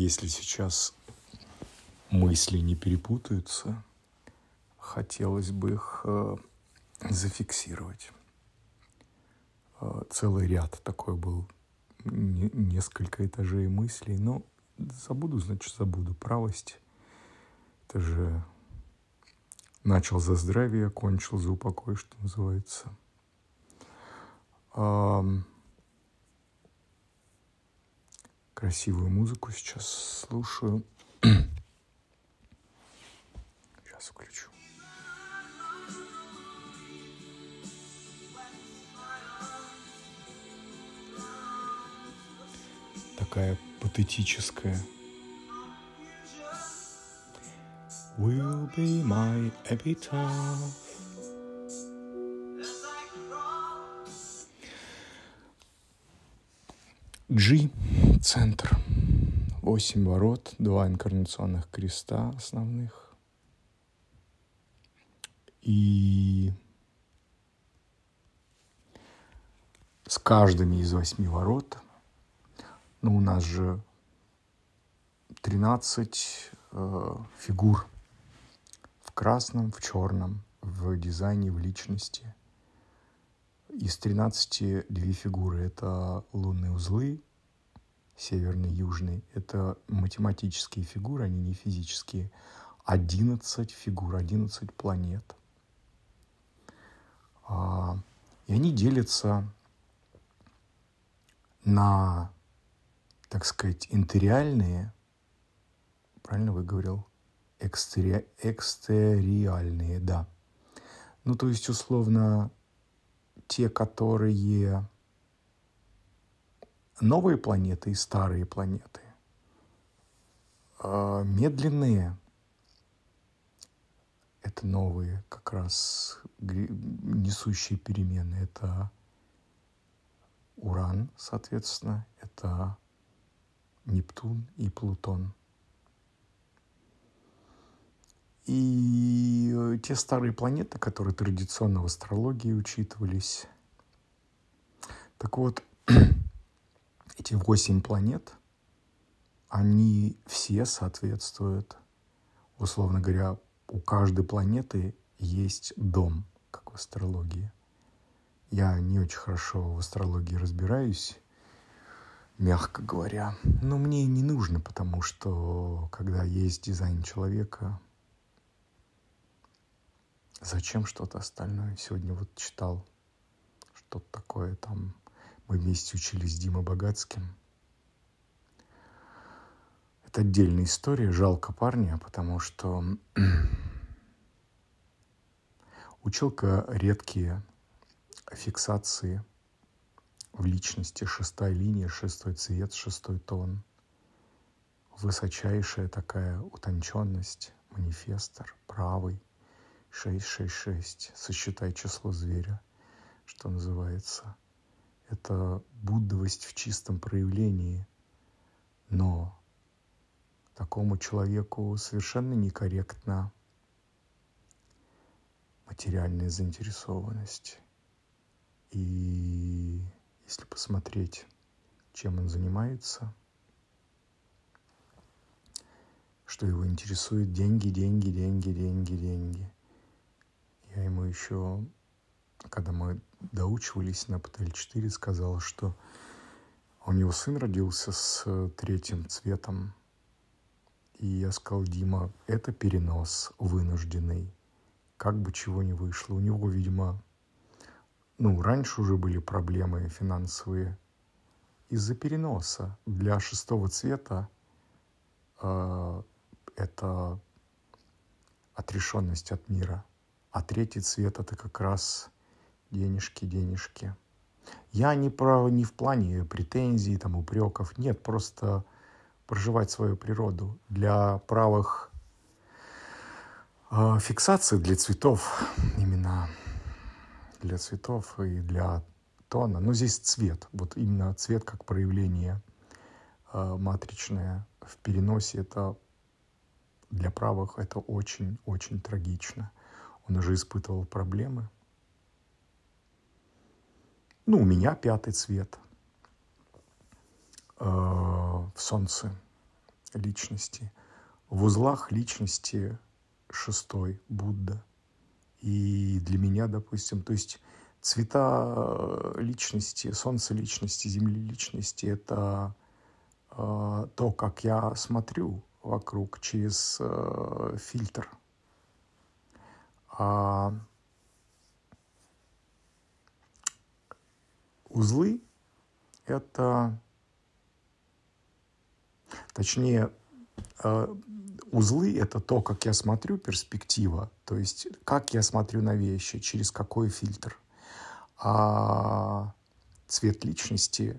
если сейчас мысли не перепутаются, хотелось бы их э, зафиксировать. Э, целый ряд такой был, не, несколько этажей мыслей. Но забуду, значит, забуду. Правость — это же начал за здравие, кончил за упокой, что называется. Красивую музыку сейчас слушаю. сейчас включу. Такая патетическая. Will be my epitaph. G центр. Восемь ворот, два инкарнационных креста основных. И с каждыми из восьми ворот, ну, у нас же 13 э, фигур в красном, в черном, в дизайне, в личности. Из 13 две фигуры. Это лунные узлы, северный, южный. Это математические фигуры, они не физические. 11 фигур, 11 планет. А, и они делятся на, так сказать, интериальные, правильно выговорил, экстери, экстериальные, да. Ну, то есть, условно, те, которые новые планеты и старые планеты, а, медленные — это новые как раз несущие перемены. Это Уран, соответственно, это Нептун и Плутон. И те старые планеты, которые традиционно в астрологии учитывались. Так вот, эти восемь планет, они все соответствуют, условно говоря, у каждой планеты есть дом, как в астрологии. Я не очень хорошо в астрологии разбираюсь, мягко говоря. Но мне и не нужно, потому что когда есть дизайн человека, зачем что-то остальное? Сегодня вот читал что-то такое там мы вместе учились с Димой Богатским. Это отдельная история. Жалко парня, потому что училка редкие фиксации в личности. Шестая линия, шестой цвет, шестой тон. Высочайшая такая утонченность, манифестор, правый, 666, сосчитай число зверя, что называется – это буддовость в чистом проявлении. Но такому человеку совершенно некорректна материальная заинтересованность. И если посмотреть, чем он занимается, что его интересует деньги, деньги, деньги, деньги, деньги. Я ему еще, когда мы доучивались на ПТЛ-4, сказала, что у него сын родился с э, третьим цветом. И я сказал, Дима, это перенос вынужденный. Как бы чего не вышло. У него, видимо, ну, раньше уже были проблемы финансовые. Из-за переноса для шестого цвета э, это отрешенность от мира. А третий цвет это как раз денежки, денежки. Я не, про, не в плане претензий, там, упреков. Нет, просто проживать свою природу. Для правых э, фиксаций, для цветов, именно для цветов и для тона. Но здесь цвет, вот именно цвет как проявление э, матричное в переносе, это для правых это очень-очень трагично. Он уже испытывал проблемы – ну, у меня пятый цвет э, в солнце. личности. В узлах личности шестой Будда. И для меня, допустим, то есть цвета личности, солнце личности, земли личности – это э, то, как я смотрю вокруг через э, фильтр. А узлы – это, точнее, э, узлы – это то, как я смотрю, перспектива, то есть как я смотрю на вещи, через какой фильтр. А цвет личности,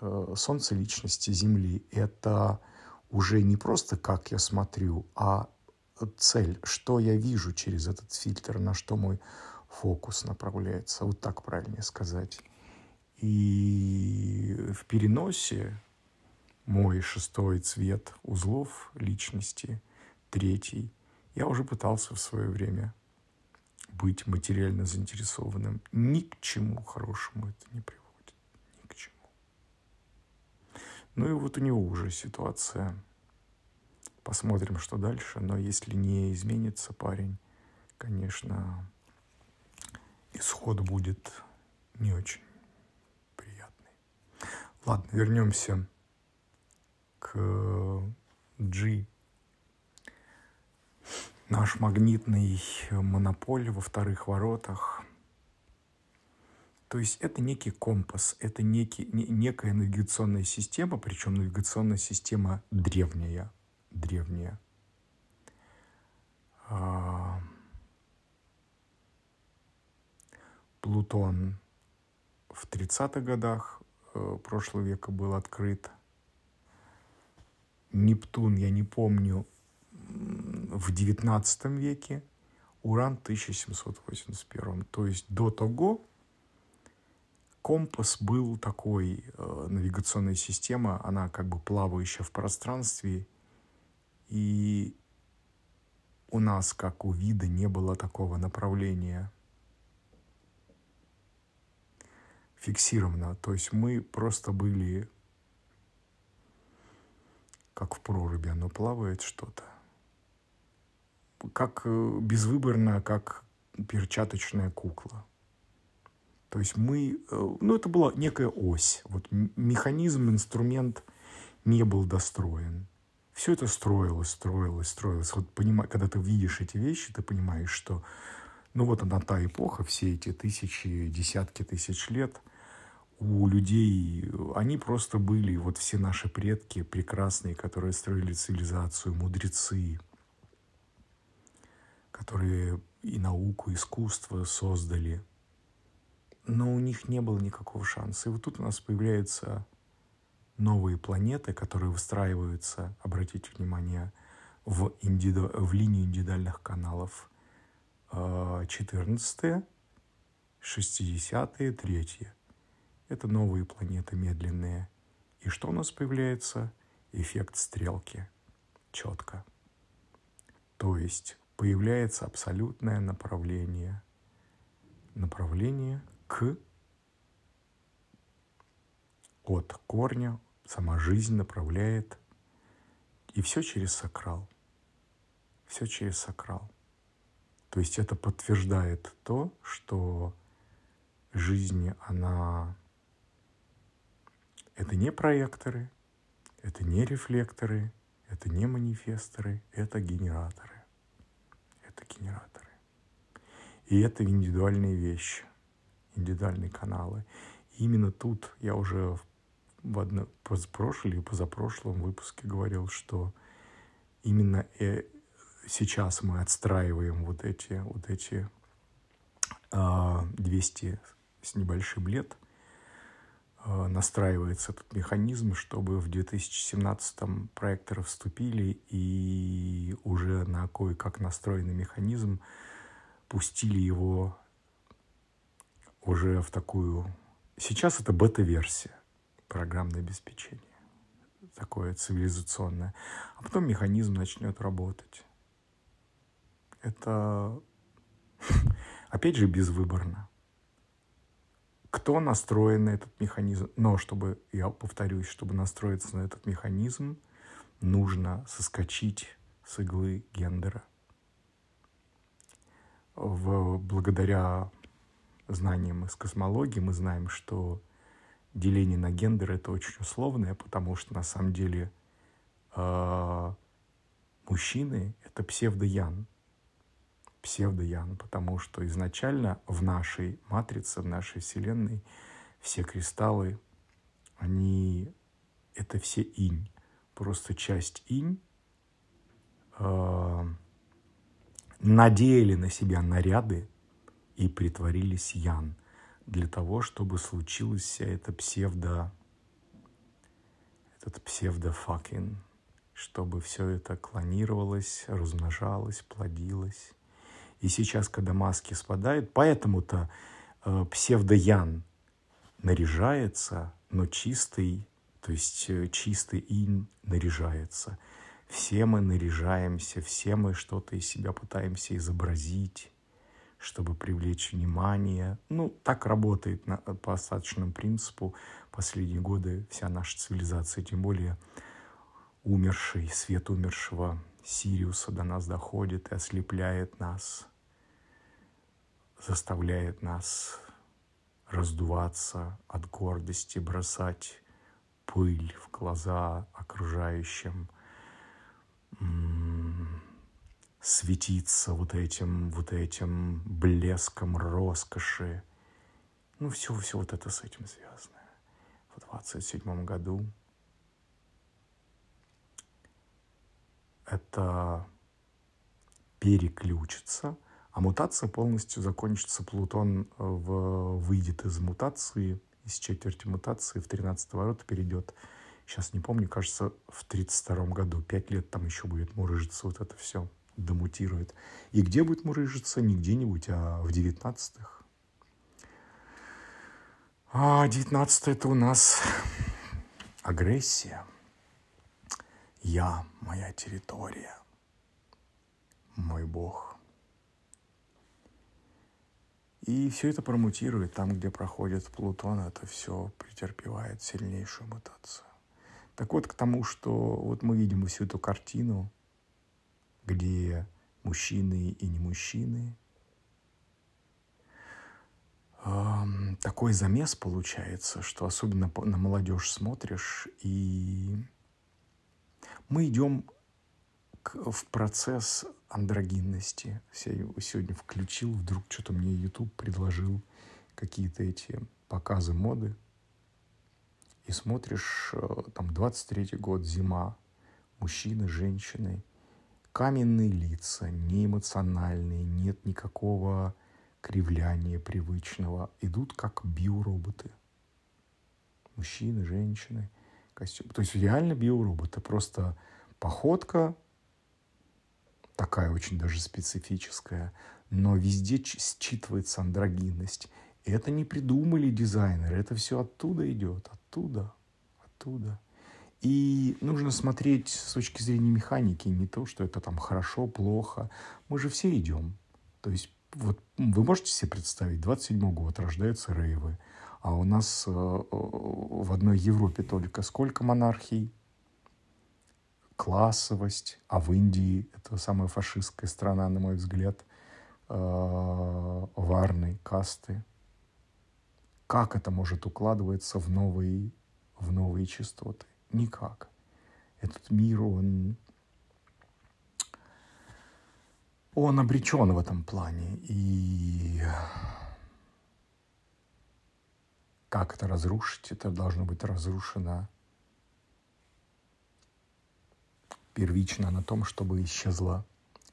э, солнце личности, Земли – это уже не просто как я смотрю, а цель, что я вижу через этот фильтр, на что мой фокус направляется. Вот так правильнее сказать. И в переносе мой шестой цвет узлов личности, третий, я уже пытался в свое время быть материально заинтересованным. Ни к чему хорошему это не приводит. Ни к чему. Ну и вот у него уже ситуация. Посмотрим, что дальше. Но если не изменится парень, конечно, исход будет не очень приятный. Ладно, вернемся к G наш магнитный монополь во вторых воротах. То есть это некий компас, это некий, не, некая навигационная система, причем навигационная система древняя, древняя. А, Плутон в 30-х годах э, прошлого века был открыт. Нептун, я не помню, в XIX веке, Уран в 1781. То есть до того компас был такой, э, навигационная система, она как бы плавающая в пространстве, и у нас, как у вида, не было такого направления фиксированно. То есть мы просто были как в проруби, оно плавает что-то как э, безвыборно, как перчаточная кукла. То есть мы, э, ну это была некая ось, вот механизм, инструмент не был достроен. Все это строилось, строилось, строилось. Вот понимаю, когда ты видишь эти вещи, ты понимаешь, что ну вот она та эпоха, все эти тысячи, десятки тысяч лет, у людей, они просто были, вот все наши предки прекрасные, которые строили цивилизацию, мудрецы, которые и науку, и искусство создали. Но у них не было никакого шанса. И вот тут у нас появляются новые планеты, которые выстраиваются, обратите внимание, в, индиду... в линию индивидуальных каналов 14 60-е, 3 Это новые планеты медленные. И что у нас появляется? Эффект стрелки. Четко. То есть появляется абсолютное направление. Направление к от корня, сама жизнь направляет. И все через сакрал. Все через сакрал. То есть это подтверждает то, что жизнь, она... Это не проекторы, это не рефлекторы, это не манифесторы, это генераторы генераторы. И это индивидуальные вещи, индивидуальные каналы. И именно тут я уже в одном, прошлом или позапрошлом выпуске говорил, что именно э, сейчас мы отстраиваем вот эти, вот эти 200 а, с небольшим лет, а, настраивается этот механизм, чтобы в 2017-м проекторы вступили и уже на кое-как настроенный механизм пустили его уже в такую... Сейчас это бета-версия программное обеспечение, такое цивилизационное. А потом механизм начнет работать. Это, опять же, безвыборно кто настроен на этот механизм. Но чтобы, я повторюсь, чтобы настроиться на этот механизм, нужно соскочить с иглы гендера. В, благодаря знаниям из космологии мы знаем, что деление на гендер это очень условное, потому что на самом деле э, мужчины это псевдоян. Псевдоян, потому что изначально в нашей матрице, в нашей Вселенной все кристаллы, они это все инь. Просто часть инь э, надеяли на себя наряды и притворились ян для того, чтобы случилась вся эта псевдо, этот псевдо-факин, чтобы все это клонировалось, размножалось, плодилось. И сейчас, когда маски спадают, поэтому-то э, псевдо-ян наряжается, но чистый, то есть э, чистый инь наряжается. Все мы наряжаемся, все мы что-то из себя пытаемся изобразить, чтобы привлечь внимание. Ну, так работает на, по остаточному принципу последние годы вся наша цивилизация, тем более умерший, свет умершего Сириуса до нас доходит и ослепляет нас, заставляет нас раздуваться от гордости, бросать пыль в глаза окружающим, светиться вот этим, вот этим блеском роскоши. Ну, все, все вот это с этим связано. В 27 году это переключится, а мутация полностью закончится. Плутон э, в, выйдет из мутации, из четверти мутации в 13 ворота перейдет. Сейчас не помню, кажется, в 32 году. Пять лет там еще будет мурыжиться вот это все домутирует. И где будет мурыжиться? Не где-нибудь, а в девятнадцатых. А девятнадцатое это у нас агрессия. Я, моя территория, мой Бог. И все это промутирует там, где проходит Плутон, это все претерпевает сильнейшую мутацию. Так вот, к тому, что вот мы видим всю эту картину, где мужчины и не мужчины. Такой замес получается, что особенно на молодежь смотришь, и мы идем в процесс андрогинности. Сегодня включил, вдруг что-то мне YouTube предложил какие-то эти показы моды. И смотришь, э, там 23-й год, зима, мужчины, женщины, каменные лица, неэмоциональные, нет никакого кривляния привычного, идут как биороботы. Мужчины, женщины, костюм. То есть реально биороботы, просто походка такая очень даже специфическая, но везде считывается андрогинность. Это не придумали дизайнеры, это все оттуда идет, оттуда, оттуда. И нужно смотреть с точки зрения механики, не то, что это там хорошо, плохо. Мы же все идем. То есть вот вы можете себе представить, 27 год рождаются рейвы, а у нас э, э, в одной Европе только сколько монархий? Классовость. А в Индии, это самая фашистская страна, на мой взгляд, э, варны, касты. Как это может укладываться в новые, в новые частоты? Никак. Этот мир, он, он обречен в этом плане. И как это разрушить? Это должно быть разрушено первично на том, чтобы исчезло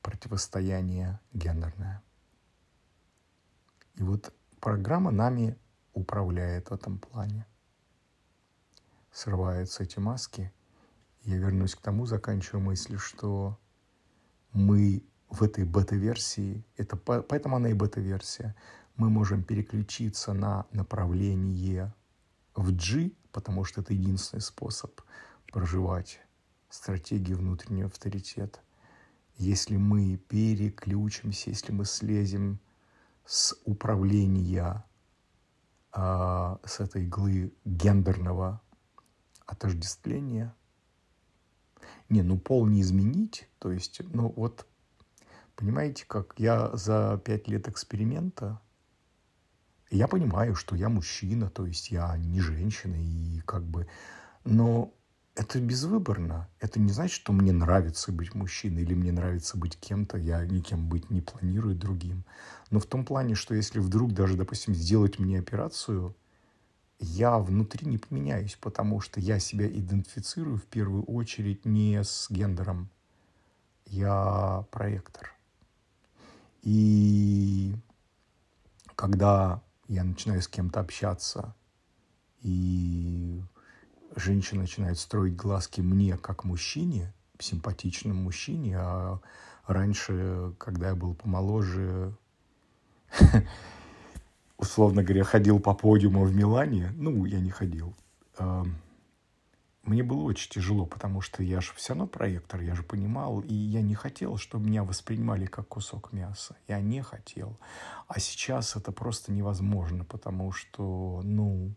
противостояние гендерное. И вот программа нами управляет в этом плане срываются эти маски. Я вернусь к тому, заканчиваю мысль, что мы в этой бета-версии, это поэтому она и бета-версия, мы можем переключиться на направление в G, потому что это единственный способ проживать стратегию внутреннего авторитета. Если мы переключимся, если мы слезем с управления, э, с этой иглы гендерного отождествления. Не, ну пол не изменить, то есть, ну вот, понимаете, как я за пять лет эксперимента, я понимаю, что я мужчина, то есть я не женщина, и как бы, но это безвыборно. Это не значит, что мне нравится быть мужчиной или мне нравится быть кем-то. Я никем быть не планирую другим. Но в том плане, что если вдруг даже, допустим, сделать мне операцию, я внутри не поменяюсь, потому что я себя идентифицирую в первую очередь не с гендером. Я проектор. И когда я начинаю с кем-то общаться, и женщина начинает строить глазки мне как мужчине, симпатичному мужчине, а раньше, когда я был помоложе, условно говоря, ходил по подиуму в Милане, ну, я не ходил, мне было очень тяжело, потому что я же все равно проектор, я же понимал, и я не хотел, чтобы меня воспринимали как кусок мяса. Я не хотел. А сейчас это просто невозможно, потому что, ну,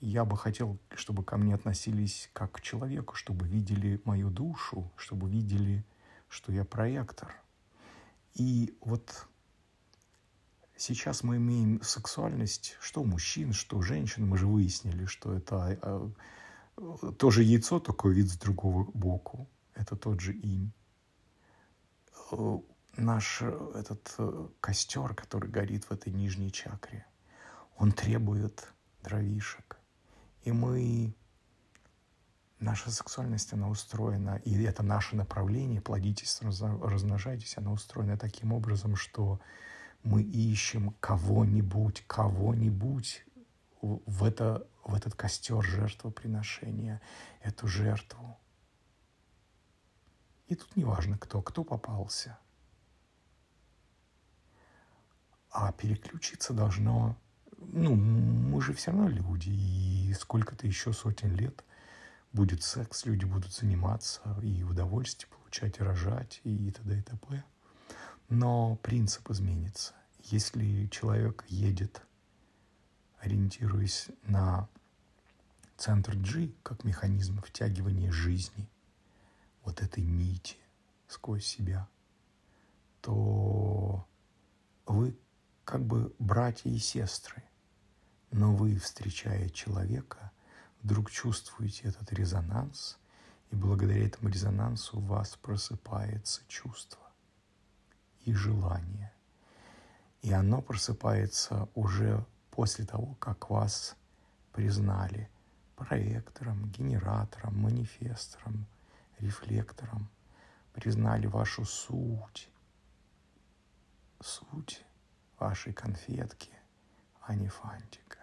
я бы хотел, чтобы ко мне относились как к человеку, чтобы видели мою душу, чтобы видели, что я проектор. И вот сейчас мы имеем сексуальность, что у мужчин, что у женщин. Мы же выяснили, что это а, тоже яйцо, такой вид с другого боку. Это тот же инь. Наш этот э, костер, который горит в этой нижней чакре, он требует дровишек. И мы, наша сексуальность, она устроена, и это наше направление, плодитесь, размножайтесь, она устроена таким образом, что мы ищем кого-нибудь, кого-нибудь в, это, в этот костер жертвоприношения, эту жертву. И тут не важно кто, кто попался. А переключиться должно ну, мы же все равно люди, и сколько-то еще сотен лет будет секс, люди будут заниматься и удовольствие получать, и рожать, и т.д. и т.п. Но принцип изменится. Если человек едет, ориентируясь на центр G как механизм втягивания жизни, вот этой нити сквозь себя, то вы как бы братья и сестры. Но вы, встречая человека, вдруг чувствуете этот резонанс, и благодаря этому резонансу у вас просыпается чувство и желание. И оно просыпается уже после того, как вас признали проектором, генератором, манифестором, рефлектором, признали вашу суть, суть вашей конфетки, а не фантик.